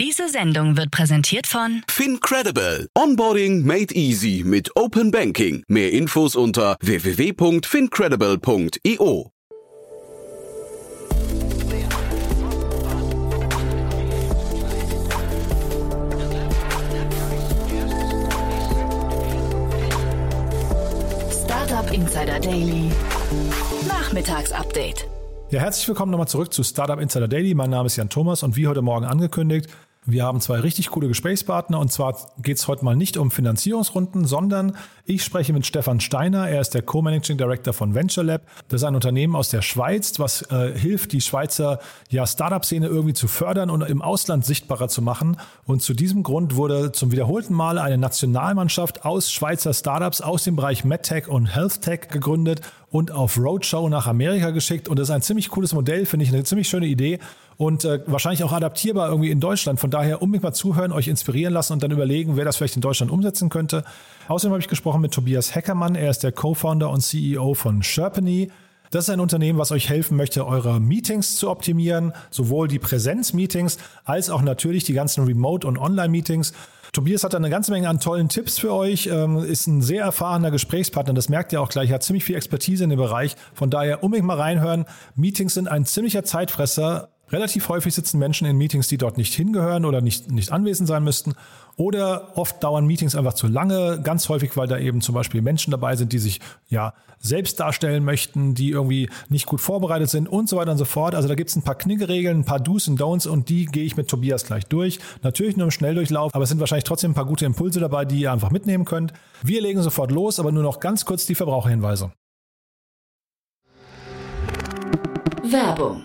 Diese Sendung wird präsentiert von FinCredible. Onboarding made easy mit Open Banking. Mehr Infos unter www.fincredible.io. Startup Insider Daily. Nachmittagsupdate. Ja, herzlich willkommen nochmal zurück zu Startup Insider Daily. Mein Name ist Jan Thomas und wie heute Morgen angekündigt, wir haben zwei richtig coole Gesprächspartner und zwar geht es heute mal nicht um Finanzierungsrunden, sondern ich spreche mit Stefan Steiner. Er ist der Co-Managing Director von Venture Lab. Das ist ein Unternehmen aus der Schweiz, was äh, hilft, die Schweizer ja, Startup-Szene irgendwie zu fördern und im Ausland sichtbarer zu machen. Und zu diesem Grund wurde zum wiederholten Mal eine Nationalmannschaft aus Schweizer Startups aus dem Bereich MedTech und HealthTech gegründet und auf Roadshow nach Amerika geschickt. Und das ist ein ziemlich cooles Modell, finde ich, eine ziemlich schöne Idee und äh, wahrscheinlich auch adaptierbar irgendwie in Deutschland. Von daher unbedingt mal zuhören, euch inspirieren lassen und dann überlegen, wer das vielleicht in Deutschland umsetzen könnte. Außerdem habe ich gesprochen mit Tobias Heckermann. Er ist der Co-Founder und CEO von Sherpany. Das ist ein Unternehmen, was euch helfen möchte, eure Meetings zu optimieren, sowohl die Präsenzmeetings als auch natürlich die ganzen Remote- und Online-Meetings. Tobias hat eine ganze Menge an tollen Tipps für euch, ähm, ist ein sehr erfahrener Gesprächspartner, das merkt ihr auch gleich, hat ziemlich viel Expertise in dem Bereich. Von daher unbedingt mal reinhören. Meetings sind ein ziemlicher Zeitfresser. Relativ häufig sitzen Menschen in Meetings, die dort nicht hingehören oder nicht, nicht anwesend sein müssten. Oder oft dauern Meetings einfach zu lange, ganz häufig, weil da eben zum Beispiel Menschen dabei sind, die sich ja selbst darstellen möchten, die irgendwie nicht gut vorbereitet sind und so weiter und so fort. Also da gibt es ein paar Knickeregeln, ein paar Do's und Don'ts und die gehe ich mit Tobias gleich durch. Natürlich nur im Schnelldurchlauf, aber es sind wahrscheinlich trotzdem ein paar gute Impulse dabei, die ihr einfach mitnehmen könnt. Wir legen sofort los, aber nur noch ganz kurz die Verbraucherhinweise. Werbung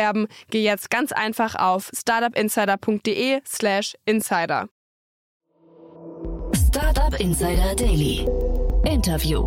geh jetzt ganz einfach auf startupinsider.de/slash insider. Startup Insider Daily Interview.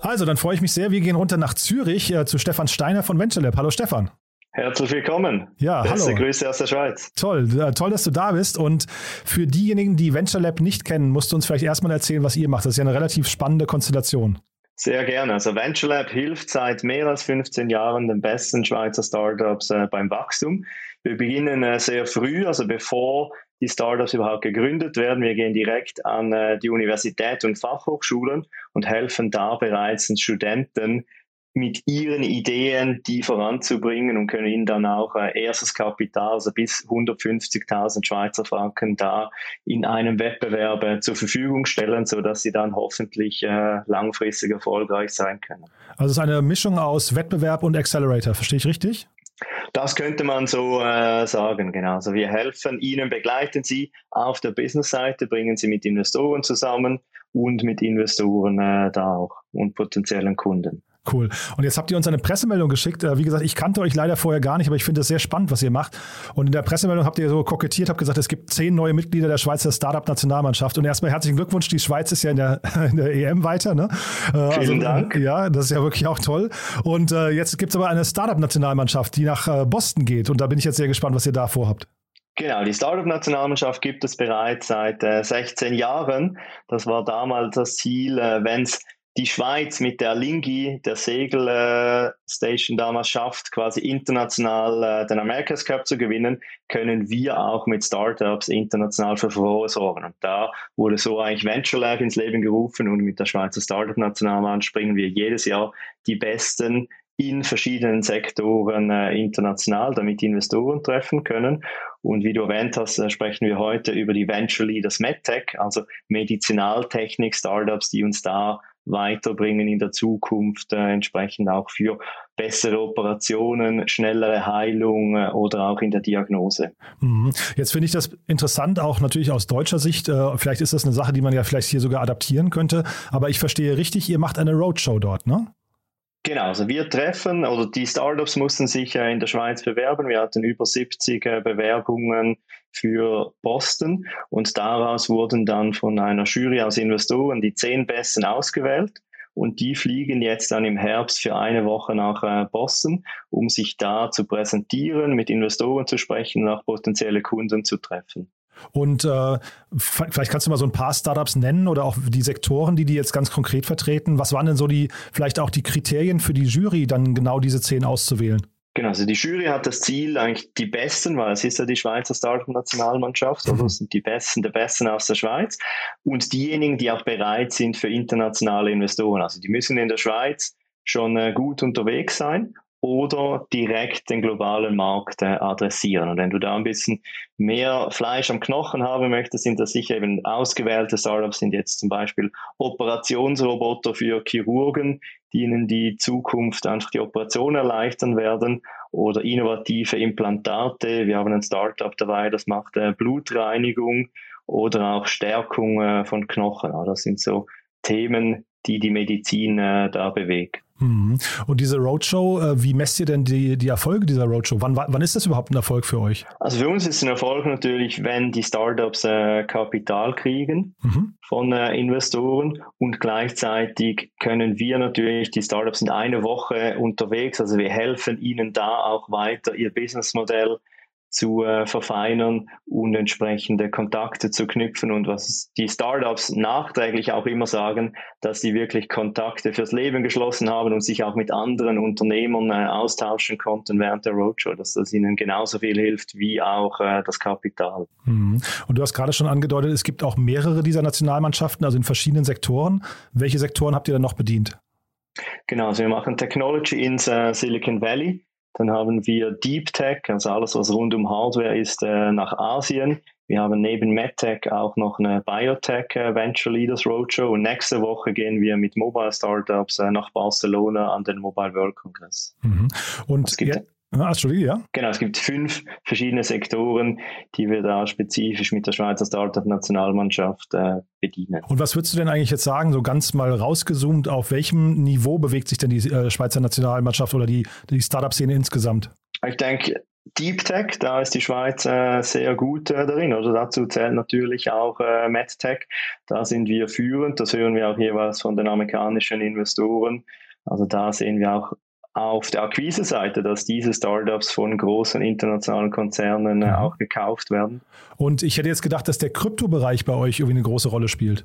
Also, dann freue ich mich sehr. Wir gehen runter nach Zürich äh, zu Stefan Steiner von VentureLab. Hallo Stefan. Herzlich willkommen. Ja, Beste hallo. Grüße aus der Schweiz. Toll, äh, toll, dass du da bist. Und für diejenigen, die VentureLab nicht kennen, musst du uns vielleicht erstmal erzählen, was ihr macht. Das ist ja eine relativ spannende Konstellation. Sehr gerne. Also VentureLab hilft seit mehr als 15 Jahren den besten Schweizer Startups äh, beim Wachstum. Wir beginnen äh, sehr früh, also bevor die Startups überhaupt gegründet werden. Wir gehen direkt an äh, die Universität und Fachhochschulen und helfen da bereits den Studenten, mit ihren Ideen die voranzubringen und können ihnen dann auch äh, erstes Kapital, also bis 150.000 Schweizer Franken da in einem Wettbewerb äh, zur Verfügung stellen, so dass sie dann hoffentlich äh, langfristig erfolgreich sein können. Also es ist eine Mischung aus Wettbewerb und Accelerator, verstehe ich richtig? Das könnte man so äh, sagen, genau. Also wir helfen Ihnen, begleiten Sie auf der Business-Seite, bringen Sie mit Investoren zusammen und mit Investoren äh, da auch und potenziellen Kunden. Cool. Und jetzt habt ihr uns eine Pressemeldung geschickt. Äh, wie gesagt, ich kannte euch leider vorher gar nicht, aber ich finde es sehr spannend, was ihr macht. Und in der Pressemeldung habt ihr so kokettiert, habt gesagt, es gibt zehn neue Mitglieder der Schweizer Startup-Nationalmannschaft. Und erstmal herzlichen Glückwunsch. Die Schweiz ist ja in der, in der EM weiter. Ne? Vielen also, Dank. Ja, das ist ja wirklich auch toll. Und äh, jetzt gibt es aber eine Startup-Nationalmannschaft, die nach äh, Boston geht. Und da bin ich jetzt sehr gespannt, was ihr da vorhabt. Genau, die Startup-Nationalmannschaft gibt es bereits seit äh, 16 Jahren. Das war damals das Ziel, äh, wenn es die Schweiz mit der Lingi, der Segelstation äh, damals schafft, quasi international äh, den America's Cup zu gewinnen, können wir auch mit Startups international für Furore sorgen. Und da wurde so eigentlich Venture Lab ins Leben gerufen und mit der Schweizer Startup-Nationalmannschaft springen wir jedes Jahr die Besten in verschiedenen Sektoren äh, international, damit Investoren treffen können. Und wie du erwähnt hast, äh, sprechen wir heute über die Venture Leaders MedTech, also Medizinaltechnik-Startups, die uns da weiterbringen in der Zukunft, äh, entsprechend auch für bessere Operationen, schnellere Heilung äh, oder auch in der Diagnose. Mhm. Jetzt finde ich das interessant, auch natürlich aus deutscher Sicht. Äh, vielleicht ist das eine Sache, die man ja vielleicht hier sogar adaptieren könnte. Aber ich verstehe richtig, ihr macht eine Roadshow dort, ne? Genau, also wir treffen oder die Startups mussten sich in der Schweiz bewerben. Wir hatten über 70 Bewerbungen für Boston und daraus wurden dann von einer Jury aus Investoren die zehn Besten ausgewählt und die fliegen jetzt dann im Herbst für eine Woche nach äh, Boston, um sich da zu präsentieren, mit Investoren zu sprechen, nach potenzielle Kunden zu treffen. Und äh, vielleicht kannst du mal so ein paar Startups nennen oder auch die Sektoren, die die jetzt ganz konkret vertreten. Was waren denn so die, vielleicht auch die Kriterien für die Jury, dann genau diese zehn auszuwählen? Genau, also die Jury hat das Ziel, eigentlich die Besten, weil es ist ja die Schweizer Startup-Nationalmannschaft, also es sind die Besten der Besten aus der Schweiz und diejenigen, die auch bereit sind für internationale Investoren. Also die müssen in der Schweiz schon äh, gut unterwegs sein oder direkt den globalen Markt äh, adressieren. Und wenn du da ein bisschen mehr Fleisch am Knochen haben möchtest, sind das sicher eben ausgewählte Startups, sind jetzt zum Beispiel Operationsroboter für Chirurgen, die ihnen die Zukunft einfach die Operation erleichtern werden oder innovative Implantate. Wir haben ein Startup dabei, das macht äh, Blutreinigung oder auch Stärkung äh, von Knochen. Das sind so Themen, die die Medizin äh, da bewegt. Mhm. Und diese Roadshow, äh, wie messt ihr denn die, die Erfolge dieser Roadshow? Wann, wann ist das überhaupt ein Erfolg für euch? Also für uns ist es ein Erfolg natürlich, wenn die Startups äh, Kapital kriegen mhm. von äh, Investoren und gleichzeitig können wir natürlich, die Startups sind eine Woche unterwegs, also wir helfen ihnen da auch weiter ihr Businessmodell zu äh, verfeinern und entsprechende Kontakte zu knüpfen und was die Startups nachträglich auch immer sagen, dass sie wirklich Kontakte fürs Leben geschlossen haben und sich auch mit anderen Unternehmern äh, austauschen konnten während der Roadshow, dass das ihnen genauso viel hilft wie auch äh, das Kapital. Mhm. Und du hast gerade schon angedeutet, es gibt auch mehrere dieser Nationalmannschaften, also in verschiedenen Sektoren. Welche Sektoren habt ihr dann noch bedient? Genau, also wir machen Technology in uh, Silicon Valley. Dann haben wir Deep Tech, also alles, was rund um Hardware ist, äh, nach Asien. Wir haben neben MedTech auch noch eine Biotech äh, Venture Leaders Roadshow und nächste Woche gehen wir mit Mobile Startups äh, nach Barcelona an den Mobile World Congress. Mhm. Und ja, Astrologie, ja? Genau, es gibt fünf verschiedene Sektoren, die wir da spezifisch mit der Schweizer Startup-Nationalmannschaft äh, bedienen. Und was würdest du denn eigentlich jetzt sagen, so ganz mal rausgezoomt, auf welchem Niveau bewegt sich denn die äh, Schweizer Nationalmannschaft oder die, die Startup-Szene insgesamt? Ich denke, Deep Tech, da ist die Schweiz äh, sehr gut äh, darin. Oder dazu zählt natürlich auch äh, MedTech. Da sind wir führend. Das hören wir auch jeweils von den amerikanischen Investoren. Also da sehen wir auch auf der Akquise-Seite, dass diese Startups von großen internationalen Konzernen äh, auch gekauft werden. Und ich hätte jetzt gedacht, dass der Kryptobereich bei euch irgendwie eine große Rolle spielt.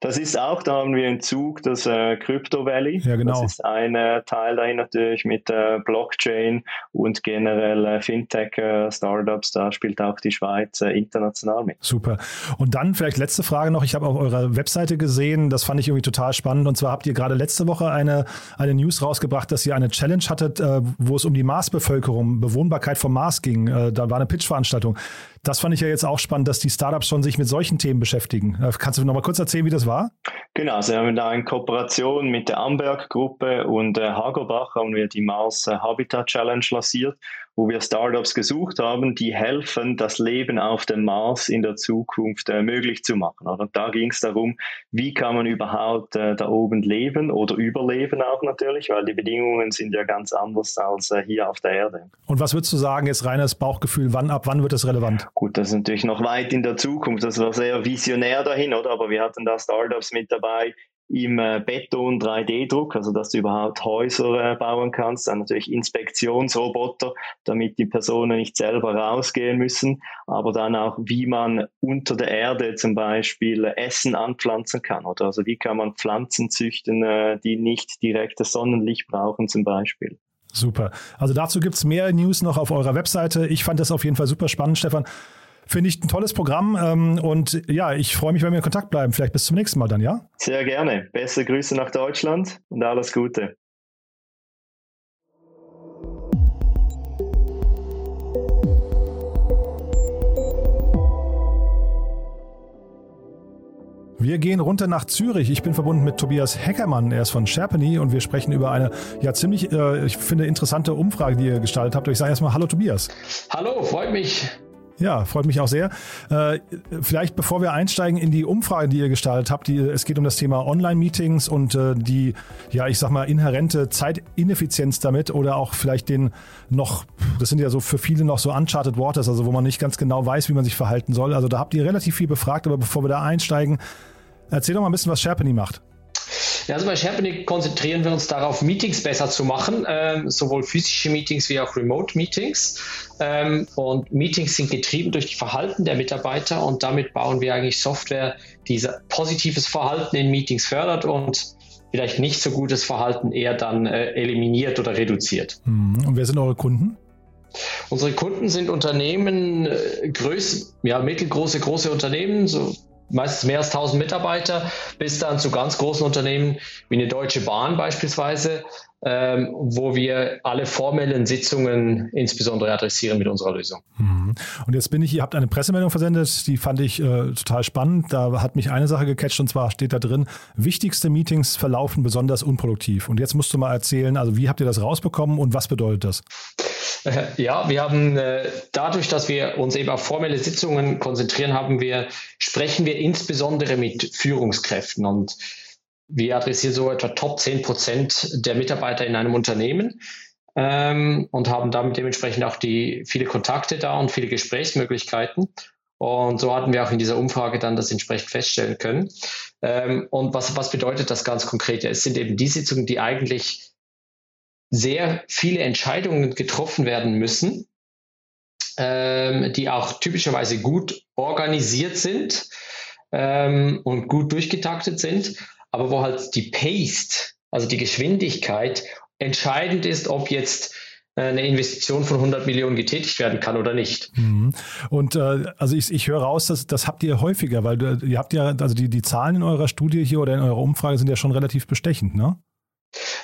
Das ist auch, da haben wir in Zug das äh, Crypto Valley. Ja, genau. Das ist ein äh, Teil dahin natürlich mit äh, Blockchain und generell äh, Fintech-Startups. Äh, da spielt auch die Schweiz äh, international mit. Super. Und dann vielleicht letzte Frage noch. Ich habe auf eurer Webseite gesehen, das fand ich irgendwie total spannend. Und zwar habt ihr gerade letzte Woche eine, eine News rausgebracht, dass ihr eine Challenge hattet, wo es um die Marsbevölkerung, Bewohnbarkeit vom Mars ging. da war eine Pitch-Veranstaltung. Das fand ich ja jetzt auch spannend, dass die Startups schon sich mit solchen Themen beschäftigen. Äh, kannst du noch mal kurz erzählen, wie das war? Genau, also wir haben da in Kooperation mit der Amberg-Gruppe und äh, Hagerbach haben wir die Mars Habitat Challenge lanciert wo wir Startups gesucht haben, die helfen, das Leben auf dem Mars in der Zukunft äh, möglich zu machen. Und da ging es darum, wie kann man überhaupt äh, da oben leben oder überleben auch natürlich, weil die Bedingungen sind ja ganz anders als äh, hier auf der Erde. Und was würdest du sagen, ist reines Bauchgefühl, wann, ab wann wird das relevant? Gut, das ist natürlich noch weit in der Zukunft, das war sehr visionär dahin, oder? Aber wir hatten da Startups mit dabei, im äh, Beton 3D-Druck, also dass du überhaupt Häuser äh, bauen kannst, dann natürlich Inspektionsroboter, damit die Personen nicht selber rausgehen müssen, aber dann auch, wie man unter der Erde zum Beispiel Essen anpflanzen kann, oder also wie kann man Pflanzen züchten, äh, die nicht direktes Sonnenlicht brauchen zum Beispiel. Super. Also dazu gibt es mehr News noch auf eurer Webseite. Ich fand das auf jeden Fall super spannend, Stefan. Finde ich ein tolles Programm ähm, und ja, ich freue mich, wenn wir in Kontakt bleiben. Vielleicht bis zum nächsten Mal dann, ja? Sehr gerne. Beste Grüße nach Deutschland und alles Gute. Wir gehen runter nach Zürich. Ich bin verbunden mit Tobias Heckermann. Er ist von Sherpany und wir sprechen über eine ja ziemlich, äh, ich finde, interessante Umfrage, die ihr gestaltet habt. Ich sage erstmal Hallo Tobias. Hallo, freut mich. Ja, freut mich auch sehr. Äh, vielleicht bevor wir einsteigen in die Umfrage, die ihr gestaltet habt, die, es geht um das Thema Online-Meetings und äh, die, ja, ich sag mal, inhärente Zeitineffizienz damit oder auch vielleicht den noch, das sind ja so für viele noch so uncharted waters, also wo man nicht ganz genau weiß, wie man sich verhalten soll. Also da habt ihr relativ viel befragt, aber bevor wir da einsteigen, erzähl doch mal ein bisschen, was Sherpany macht. Ja, also bei SharePoint konzentrieren wir uns darauf, Meetings besser zu machen, ähm, sowohl physische Meetings wie auch Remote-Meetings. Ähm, und Meetings sind getrieben durch die Verhalten der Mitarbeiter und damit bauen wir eigentlich Software, die positives Verhalten in Meetings fördert und vielleicht nicht so gutes Verhalten eher dann äh, eliminiert oder reduziert. Mhm. Und wer sind eure Kunden? Unsere Kunden sind Unternehmen, äh, größ, ja, mittelgroße, große Unternehmen, so meistens mehr als 1000 Mitarbeiter, bis dann zu ganz großen Unternehmen wie eine Deutsche Bahn beispielsweise, ähm, wo wir alle formellen Sitzungen insbesondere adressieren mit unserer Lösung. Mhm. Und jetzt bin ich, ihr habt eine Pressemeldung versendet, die fand ich äh, total spannend. Da hat mich eine Sache gecatcht und zwar steht da drin, wichtigste Meetings verlaufen besonders unproduktiv. Und jetzt musst du mal erzählen, also wie habt ihr das rausbekommen und was bedeutet das? Ja, wir haben äh, dadurch, dass wir uns eben auf formelle Sitzungen konzentrieren, haben wir, sprechen wir insbesondere mit Führungskräften und wir adressieren so etwa Top 10 Prozent der Mitarbeiter in einem Unternehmen ähm, und haben damit dementsprechend auch die viele Kontakte da und viele Gesprächsmöglichkeiten. Und so hatten wir auch in dieser Umfrage dann das entsprechend feststellen können. Ähm, und was, was bedeutet das ganz konkret? Es sind eben die Sitzungen, die eigentlich sehr viele Entscheidungen getroffen werden müssen, ähm, die auch typischerweise gut organisiert sind ähm, und gut durchgetaktet sind, aber wo halt die Pace, also die Geschwindigkeit, entscheidend ist, ob jetzt äh, eine Investition von 100 Millionen getätigt werden kann oder nicht. Mhm. Und äh, also ich, ich höre raus, dass, das habt ihr häufiger, weil du, ihr habt ja, also die, die Zahlen in eurer Studie hier oder in eurer Umfrage sind ja schon relativ bestechend, ne?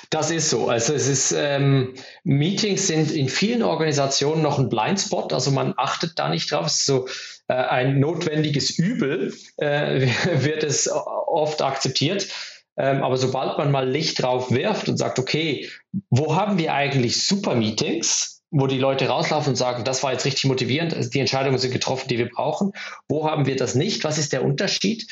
Das ist so. Also es ist ähm, Meetings sind in vielen Organisationen noch ein Blindspot, also man achtet da nicht drauf. Es ist so äh, ein notwendiges Übel äh, wird es oft akzeptiert. Ähm, aber sobald man mal Licht drauf wirft und sagt, okay, wo haben wir eigentlich Super Meetings? wo die Leute rauslaufen und sagen, das war jetzt richtig motivierend, also die Entscheidungen sind getroffen, die wir brauchen. Wo haben wir das nicht? Was ist der Unterschied?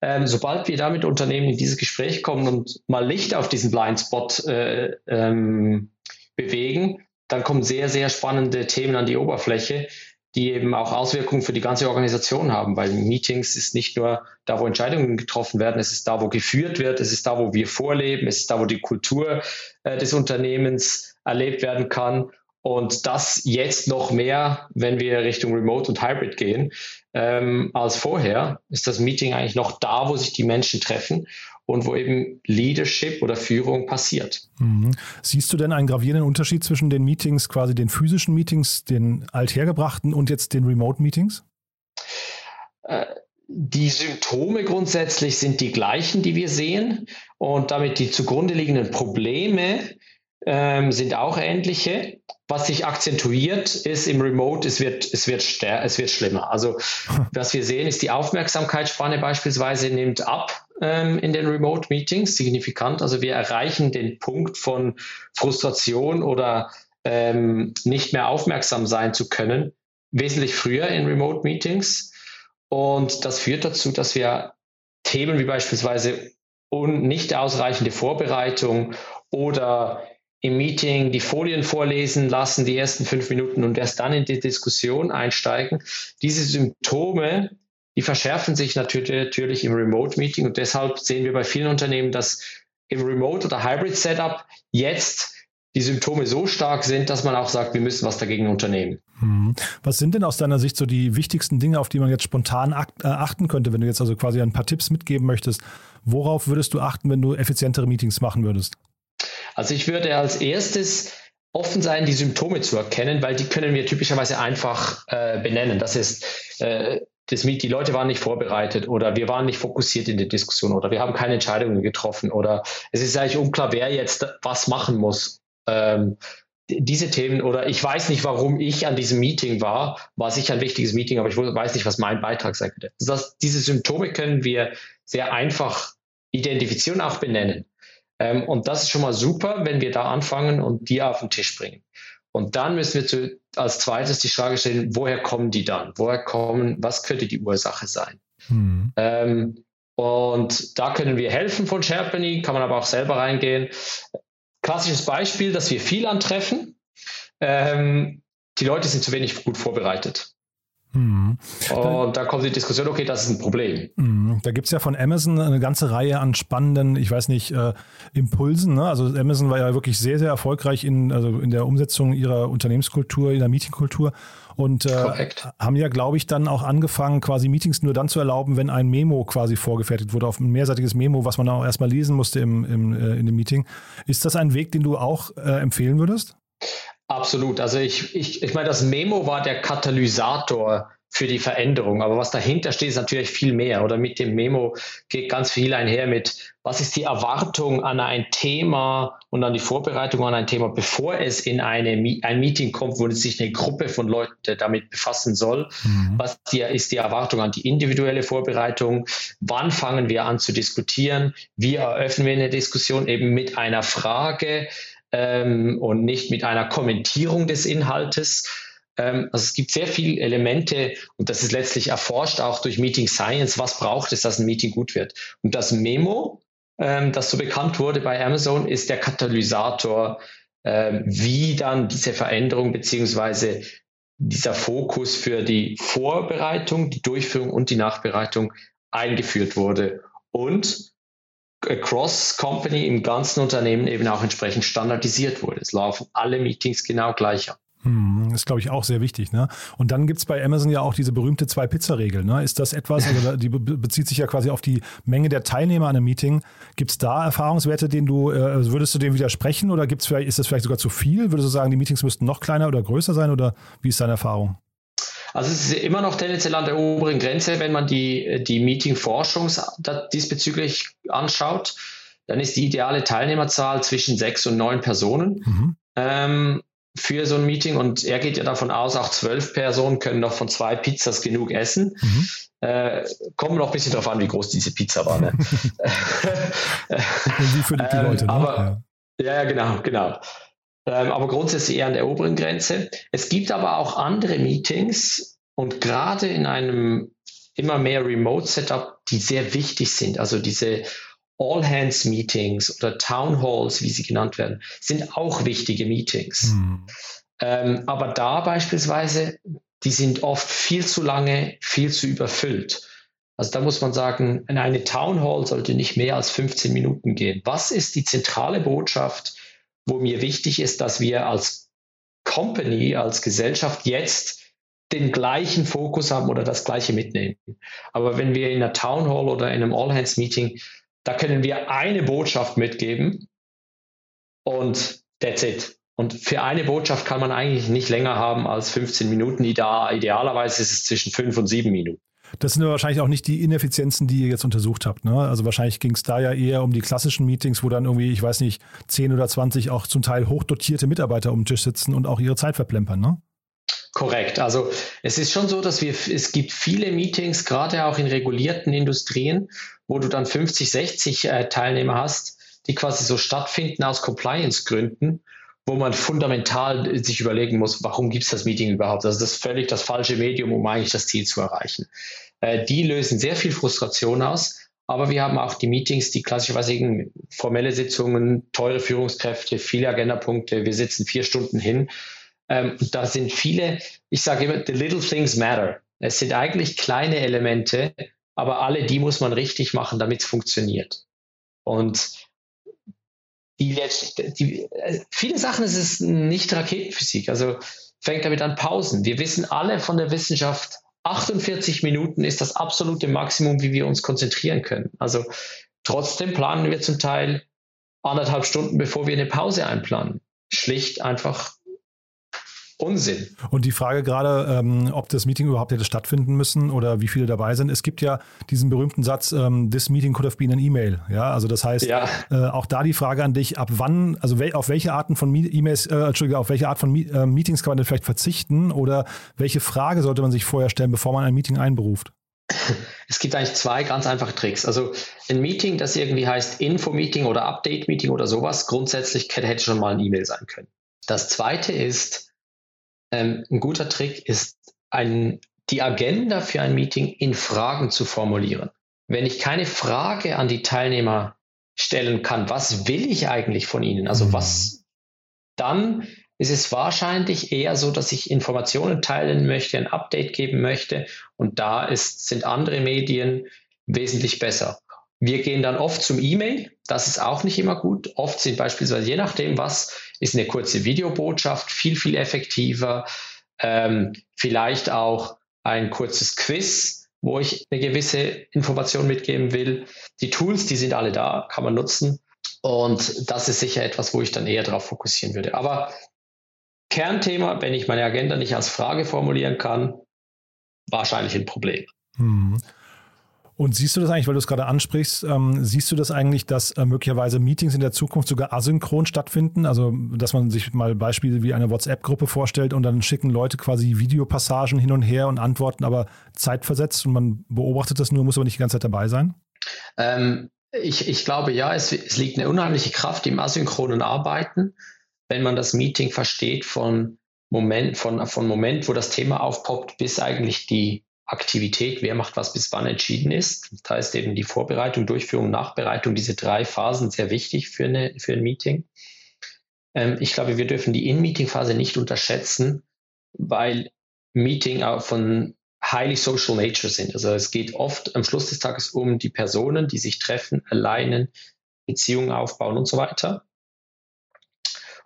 Ähm, sobald wir da mit Unternehmen in dieses Gespräch kommen und mal Licht auf diesen Blindspot äh, ähm, bewegen, dann kommen sehr, sehr spannende Themen an die Oberfläche, die eben auch Auswirkungen für die ganze Organisation haben, weil Meetings ist nicht nur da, wo Entscheidungen getroffen werden, es ist da, wo geführt wird, es ist da, wo wir vorleben, es ist da, wo die Kultur äh, des Unternehmens erlebt werden kann. Und das jetzt noch mehr, wenn wir Richtung Remote und Hybrid gehen, ähm, als vorher, ist das Meeting eigentlich noch da, wo sich die Menschen treffen und wo eben Leadership oder Führung passiert. Mhm. Siehst du denn einen gravierenden Unterschied zwischen den Meetings, quasi den physischen Meetings, den althergebrachten und jetzt den Remote-Meetings? Äh, die Symptome grundsätzlich sind die gleichen, die wir sehen und damit die zugrunde liegenden Probleme ähm, sind auch ähnliche. Was sich akzentuiert ist im Remote, es wird, es wird, es wird schlimmer. Also was wir sehen, ist die Aufmerksamkeitsspanne beispielsweise nimmt ab ähm, in den Remote Meetings signifikant. Also wir erreichen den Punkt von Frustration oder ähm, nicht mehr aufmerksam sein zu können, wesentlich früher in Remote Meetings. Und das führt dazu, dass wir Themen wie beispielsweise un nicht ausreichende Vorbereitung oder im Meeting die Folien vorlesen lassen, die ersten fünf Minuten und erst dann in die Diskussion einsteigen. Diese Symptome, die verschärfen sich natürlich im Remote-Meeting und deshalb sehen wir bei vielen Unternehmen, dass im Remote- oder Hybrid-Setup jetzt die Symptome so stark sind, dass man auch sagt, wir müssen was dagegen unternehmen. Hm. Was sind denn aus deiner Sicht so die wichtigsten Dinge, auf die man jetzt spontan äh, achten könnte, wenn du jetzt also quasi ein paar Tipps mitgeben möchtest? Worauf würdest du achten, wenn du effizientere Meetings machen würdest? Also ich würde als erstes offen sein, die Symptome zu erkennen, weil die können wir typischerweise einfach äh, benennen. Das ist, äh, das, die Leute waren nicht vorbereitet oder wir waren nicht fokussiert in der Diskussion oder wir haben keine Entscheidungen getroffen oder es ist eigentlich unklar, wer jetzt was machen muss. Ähm, diese Themen oder ich weiß nicht, warum ich an diesem Meeting war, war sicher ein wichtiges Meeting, aber ich weiß nicht, was mein Beitrag sein könnte. Das, diese Symptome können wir sehr einfach identifizieren, auch benennen. Ähm, und das ist schon mal super, wenn wir da anfangen und die auf den Tisch bringen. Und dann müssen wir zu, als zweites die Frage stellen, woher kommen die dann? Woher kommen, was könnte die Ursache sein? Mhm. Ähm, und da können wir helfen von Sherpany, kann man aber auch selber reingehen. Klassisches Beispiel, dass wir viel antreffen. Ähm, die Leute sind zu wenig gut vorbereitet. Mhm. Und da kommt die Diskussion, okay, das ist ein Problem. Mhm. Da gibt es ja von Amazon eine ganze Reihe an spannenden, ich weiß nicht, äh, Impulsen. Ne? Also Amazon war ja wirklich sehr, sehr erfolgreich in, also in der Umsetzung ihrer Unternehmenskultur, ihrer Meetingkultur. Und äh, haben ja, glaube ich, dann auch angefangen, quasi Meetings nur dann zu erlauben, wenn ein Memo quasi vorgefertigt wurde, auf ein mehrseitiges Memo, was man auch erstmal lesen musste im, im, äh, in dem Meeting. Ist das ein Weg, den du auch äh, empfehlen würdest? Absolut. Also ich, ich, ich meine, das Memo war der Katalysator für die Veränderung. Aber was dahinter steht, ist natürlich viel mehr. Oder mit dem Memo geht ganz viel einher mit, was ist die Erwartung an ein Thema und an die Vorbereitung an ein Thema, bevor es in eine, ein Meeting kommt, wo sich eine Gruppe von Leuten damit befassen soll. Mhm. Was ist die Erwartung an die individuelle Vorbereitung? Wann fangen wir an zu diskutieren? Wie eröffnen wir eine Diskussion eben mit einer Frage? Ähm, und nicht mit einer Kommentierung des Inhaltes. Ähm, also es gibt sehr viele Elemente und das ist letztlich erforscht auch durch Meeting Science, was braucht es, dass ein Meeting gut wird. Und das Memo, ähm, das so bekannt wurde bei Amazon, ist der Katalysator, ähm, wie dann diese Veränderung beziehungsweise dieser Fokus für die Vorbereitung, die Durchführung und die Nachbereitung eingeführt wurde. Und across Company im ganzen Unternehmen eben auch entsprechend standardisiert wurde. Es laufen alle Meetings genau gleich ab. Hm, ist, glaube ich, auch sehr wichtig. Ne? Und dann gibt es bei Amazon ja auch diese berühmte Zwei-Pizza-Regel. Ne? Ist das etwas, also die bezieht sich ja quasi auf die Menge der Teilnehmer an einem Meeting. Gibt es da Erfahrungswerte, denen du, äh, also würdest du dem widersprechen oder gibt's vielleicht, ist das vielleicht sogar zu viel? Würdest du sagen, die Meetings müssten noch kleiner oder größer sein oder wie ist deine Erfahrung? Also es ist immer noch tendenziell an der oberen Grenze, wenn man die, die Meeting-Forschung diesbezüglich anschaut. Dann ist die ideale Teilnehmerzahl zwischen sechs und neun Personen mhm. ähm, für so ein Meeting. Und er geht ja davon aus, auch zwölf Personen können noch von zwei Pizzas genug essen. Mhm. Äh, kommt noch ein bisschen darauf an, wie groß diese Pizza war. Ne? wie für die, die Leute, ne? Aber, ja. ja, genau, genau. Ähm, aber grundsätzlich eher an der oberen Grenze. Es gibt aber auch andere Meetings und gerade in einem immer mehr Remote-Setup, die sehr wichtig sind. Also diese All-Hands-Meetings oder Town Halls, wie sie genannt werden, sind auch wichtige Meetings. Hm. Ähm, aber da beispielsweise, die sind oft viel zu lange, viel zu überfüllt. Also da muss man sagen, eine Town Hall sollte nicht mehr als 15 Minuten gehen. Was ist die zentrale Botschaft wo mir wichtig ist, dass wir als Company, als Gesellschaft jetzt den gleichen Fokus haben oder das gleiche mitnehmen. Aber wenn wir in einer Town Hall oder in einem All-Hands-Meeting, da können wir eine Botschaft mitgeben und that's it. Und für eine Botschaft kann man eigentlich nicht länger haben als 15 Minuten. Idealerweise ist es zwischen fünf und sieben Minuten. Das sind ja wahrscheinlich auch nicht die Ineffizienzen, die ihr jetzt untersucht habt. Ne? Also wahrscheinlich ging es da ja eher um die klassischen Meetings, wo dann irgendwie, ich weiß nicht, 10 oder 20 auch zum Teil hochdotierte Mitarbeiter um den Tisch sitzen und auch ihre Zeit verplempern. Ne? Korrekt. Also es ist schon so, dass wir, es gibt viele Meetings, gerade auch in regulierten Industrien, wo du dann 50, 60 äh, Teilnehmer hast, die quasi so stattfinden aus Compliance-Gründen wo man fundamental sich überlegen muss, warum gibt es das Meeting überhaupt? Also das ist völlig das falsche Medium, um eigentlich das Ziel zu erreichen. Äh, die lösen sehr viel Frustration aus, aber wir haben auch die Meetings, die klassischerweise formelle Sitzungen, teure Führungskräfte, viele Agendapunkte, wir sitzen vier Stunden hin. Ähm, da sind viele, ich sage immer, the little things matter. Es sind eigentlich kleine Elemente, aber alle die muss man richtig machen, damit es funktioniert. Und die die, viele Sachen ist es nicht Raketenphysik. Also fängt damit an Pausen. Wir wissen alle von der Wissenschaft, 48 Minuten ist das absolute Maximum, wie wir uns konzentrieren können. Also trotzdem planen wir zum Teil anderthalb Stunden, bevor wir eine Pause einplanen. Schlicht einfach Unsinn. Und die Frage gerade, ähm, ob das Meeting überhaupt hätte stattfinden müssen oder wie viele dabei sind. Es gibt ja diesen berühmten Satz, ähm, this meeting could have been an email. Ja, also das heißt, ja. äh, auch da die Frage an dich, ab wann, also wel, auf welche Arten von E-Mails, äh, Entschuldige, auf welche Art von Me äh, Meetings kann man denn vielleicht verzichten oder welche Frage sollte man sich vorher stellen, bevor man ein Meeting einberuft? Es gibt eigentlich zwei ganz einfache Tricks. Also ein Meeting, das irgendwie heißt Info-Meeting oder Update-Meeting oder sowas, grundsätzlich hätte schon mal ein E-Mail sein können. Das zweite ist, ähm, ein guter Trick ist, ein, die Agenda für ein Meeting in Fragen zu formulieren. Wenn ich keine Frage an die Teilnehmer stellen kann, was will ich eigentlich von ihnen? Also mhm. was, dann ist es wahrscheinlich eher so, dass ich Informationen teilen möchte, ein Update geben möchte und da ist, sind andere Medien wesentlich besser. Wir gehen dann oft zum E-Mail. Das ist auch nicht immer gut. Oft sind beispielsweise, je nachdem, was ist eine kurze Videobotschaft, viel, viel effektiver. Ähm, vielleicht auch ein kurzes Quiz, wo ich eine gewisse Information mitgeben will. Die Tools, die sind alle da, kann man nutzen. Und das ist sicher etwas, wo ich dann eher darauf fokussieren würde. Aber Kernthema, wenn ich meine Agenda nicht als Frage formulieren kann, wahrscheinlich ein Problem. Hm. Und siehst du das eigentlich, weil du es gerade ansprichst, ähm, siehst du das eigentlich, dass äh, möglicherweise Meetings in der Zukunft sogar asynchron stattfinden? Also, dass man sich mal Beispiele wie eine WhatsApp-Gruppe vorstellt und dann schicken Leute quasi Videopassagen hin und her und antworten aber zeitversetzt und man beobachtet das nur, muss aber nicht die ganze Zeit dabei sein? Ähm, ich, ich glaube ja, es, es liegt eine unheimliche Kraft im asynchronen Arbeiten, wenn man das Meeting versteht von Moment, von, von Moment, wo das Thema aufpoppt, bis eigentlich die Aktivität, wer macht was bis wann entschieden ist. Das heißt eben die Vorbereitung, Durchführung, Nachbereitung, diese drei Phasen sehr wichtig für, eine, für ein Meeting. Ähm, ich glaube, wir dürfen die In-Meeting-Phase nicht unterschätzen, weil Meeting auch von highly social nature sind. Also es geht oft am Schluss des Tages um die Personen, die sich treffen, alleinen, Beziehungen aufbauen und so weiter.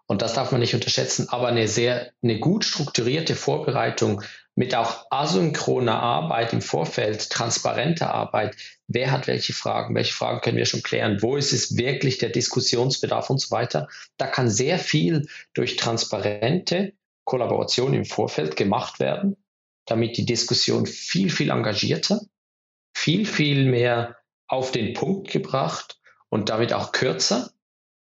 Und das darf man nicht unterschätzen. Aber eine sehr, eine gut strukturierte Vorbereitung mit auch asynchroner Arbeit im Vorfeld, transparenter Arbeit. Wer hat welche Fragen? Welche Fragen können wir schon klären? Wo ist es wirklich der Diskussionsbedarf und so weiter? Da kann sehr viel durch transparente Kollaboration im Vorfeld gemacht werden, damit die Diskussion viel, viel engagierter, viel, viel mehr auf den Punkt gebracht und damit auch kürzer,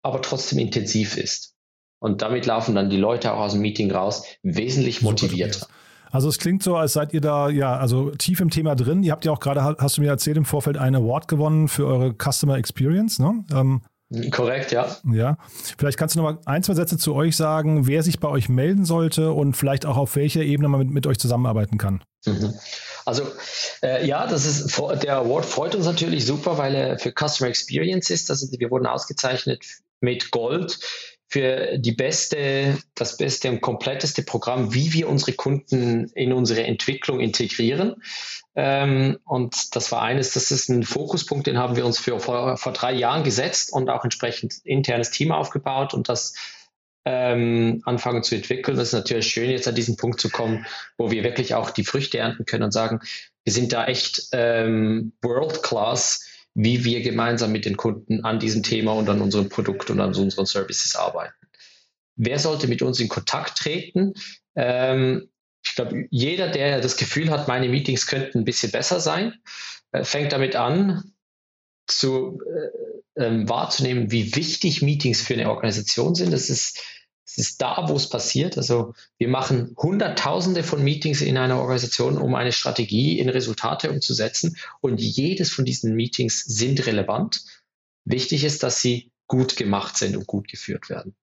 aber trotzdem intensiv ist. Und damit laufen dann die Leute auch aus dem Meeting raus, wesentlich motivierter. Also es klingt so, als seid ihr da ja also tief im Thema drin. Ihr habt ja auch gerade, hast du mir erzählt, im Vorfeld einen Award gewonnen für eure Customer Experience, ne? Ähm, Korrekt, ja. Ja. Vielleicht kannst du noch mal ein, zwei Sätze zu euch sagen, wer sich bei euch melden sollte und vielleicht auch auf welcher Ebene man mit, mit euch zusammenarbeiten kann. Mhm. Also äh, ja, das ist der Award freut uns natürlich super, weil er für Customer Experience ist. Also wir wurden ausgezeichnet mit Gold für die beste, das beste und kompletteste Programm, wie wir unsere Kunden in unsere Entwicklung integrieren. Ähm, und das war eines, das ist ein Fokuspunkt, den haben wir uns für vor, vor drei Jahren gesetzt und auch entsprechend internes Team aufgebaut und das ähm, anfangen zu entwickeln. Das ist natürlich schön, jetzt an diesen Punkt zu kommen, wo wir wirklich auch die Früchte ernten können und sagen, wir sind da echt ähm, World Class wie wir gemeinsam mit den Kunden an diesem Thema und an unserem Produkt und an unseren Services arbeiten. Wer sollte mit uns in Kontakt treten? Ähm, ich glaube, jeder, der das Gefühl hat, meine Meetings könnten ein bisschen besser sein, äh, fängt damit an, zu äh, ähm, wahrzunehmen, wie wichtig Meetings für eine Organisation sind. Das ist es ist da, wo es passiert. Also wir machen Hunderttausende von Meetings in einer Organisation, um eine Strategie in Resultate umzusetzen. Und jedes von diesen Meetings sind relevant. Wichtig ist, dass sie gut gemacht sind und gut geführt werden.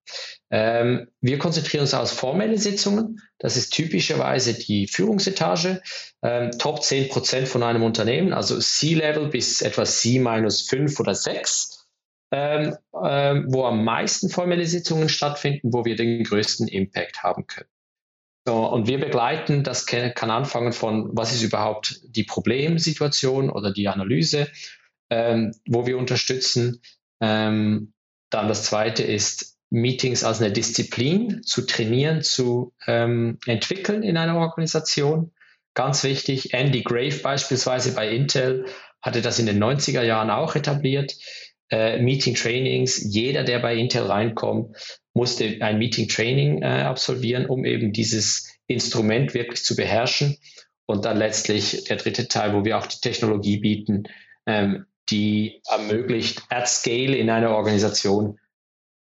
Ähm, wir konzentrieren uns auf formelle Sitzungen. Das ist typischerweise die Führungsetage, ähm, Top 10 Prozent von einem Unternehmen, also C-Level bis etwa C minus 5 oder 6 ähm, ähm, wo am meisten formelle Sitzungen stattfinden, wo wir den größten Impact haben können. So, und wir begleiten, das kann, anfangen von, was ist überhaupt die Problemsituation oder die Analyse, ähm, wo wir unterstützen. Ähm, dann das zweite ist, Meetings als eine Disziplin zu trainieren, zu ähm, entwickeln in einer Organisation. Ganz wichtig, Andy Grave beispielsweise bei Intel hatte das in den 90er Jahren auch etabliert äh, Meeting-Trainings. Jeder, der bei Intel reinkommt, musste ein Meeting-Training äh, absolvieren, um eben dieses Instrument wirklich zu beherrschen. Und dann letztlich der dritte Teil, wo wir auch die Technologie bieten, ähm, die ermöglicht, at scale in einer Organisation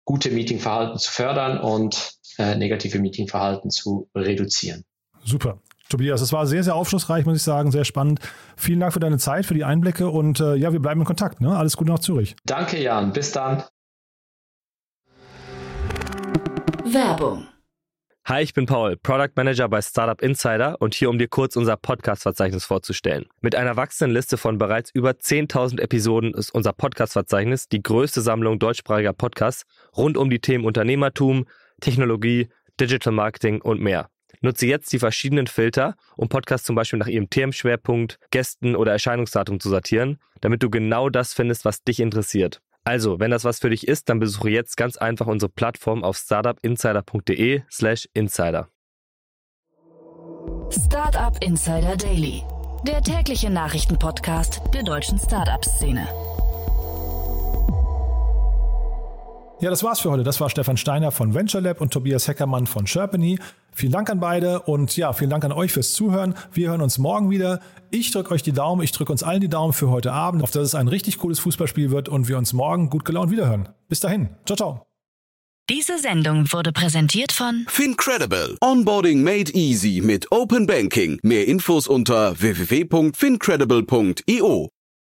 gute Meetingverhalten zu fördern und äh, negative Meetingverhalten zu reduzieren. Super. Tobias, es war sehr, sehr aufschlussreich, muss ich sagen, sehr spannend. Vielen Dank für deine Zeit, für die Einblicke und äh, ja, wir bleiben in Kontakt. Ne? Alles Gute nach Zürich. Danke, Jan. Bis dann. Werbung. Hi, ich bin Paul, Product Manager bei Startup Insider und hier, um dir kurz unser Podcast-Verzeichnis vorzustellen. Mit einer wachsenden Liste von bereits über 10.000 Episoden ist unser Podcast-Verzeichnis die größte Sammlung deutschsprachiger Podcasts rund um die Themen Unternehmertum, Technologie, Digital Marketing und mehr. Nutze jetzt die verschiedenen Filter, um Podcasts zum Beispiel nach ihrem Themenschwerpunkt, Gästen oder Erscheinungsdatum zu sortieren, damit du genau das findest, was dich interessiert. Also, wenn das was für dich ist, dann besuche jetzt ganz einfach unsere Plattform auf startupinsider.de slash insider. Startup Insider Daily, der tägliche Nachrichtenpodcast der deutschen Startup-Szene. Ja, das war's für heute. Das war Stefan Steiner von VentureLab und Tobias Heckermann von Sherpany. Vielen Dank an beide und ja, vielen Dank an euch fürs Zuhören. Wir hören uns morgen wieder. Ich drücke euch die Daumen, ich drücke uns allen die Daumen für heute Abend, auf dass es ein richtig cooles Fußballspiel wird und wir uns morgen gut gelaunt wiederhören. Bis dahin. Ciao, ciao. Diese Sendung wurde präsentiert von Fincredible. Onboarding made easy mit Open Banking. Mehr Infos unter www.fincredible.io.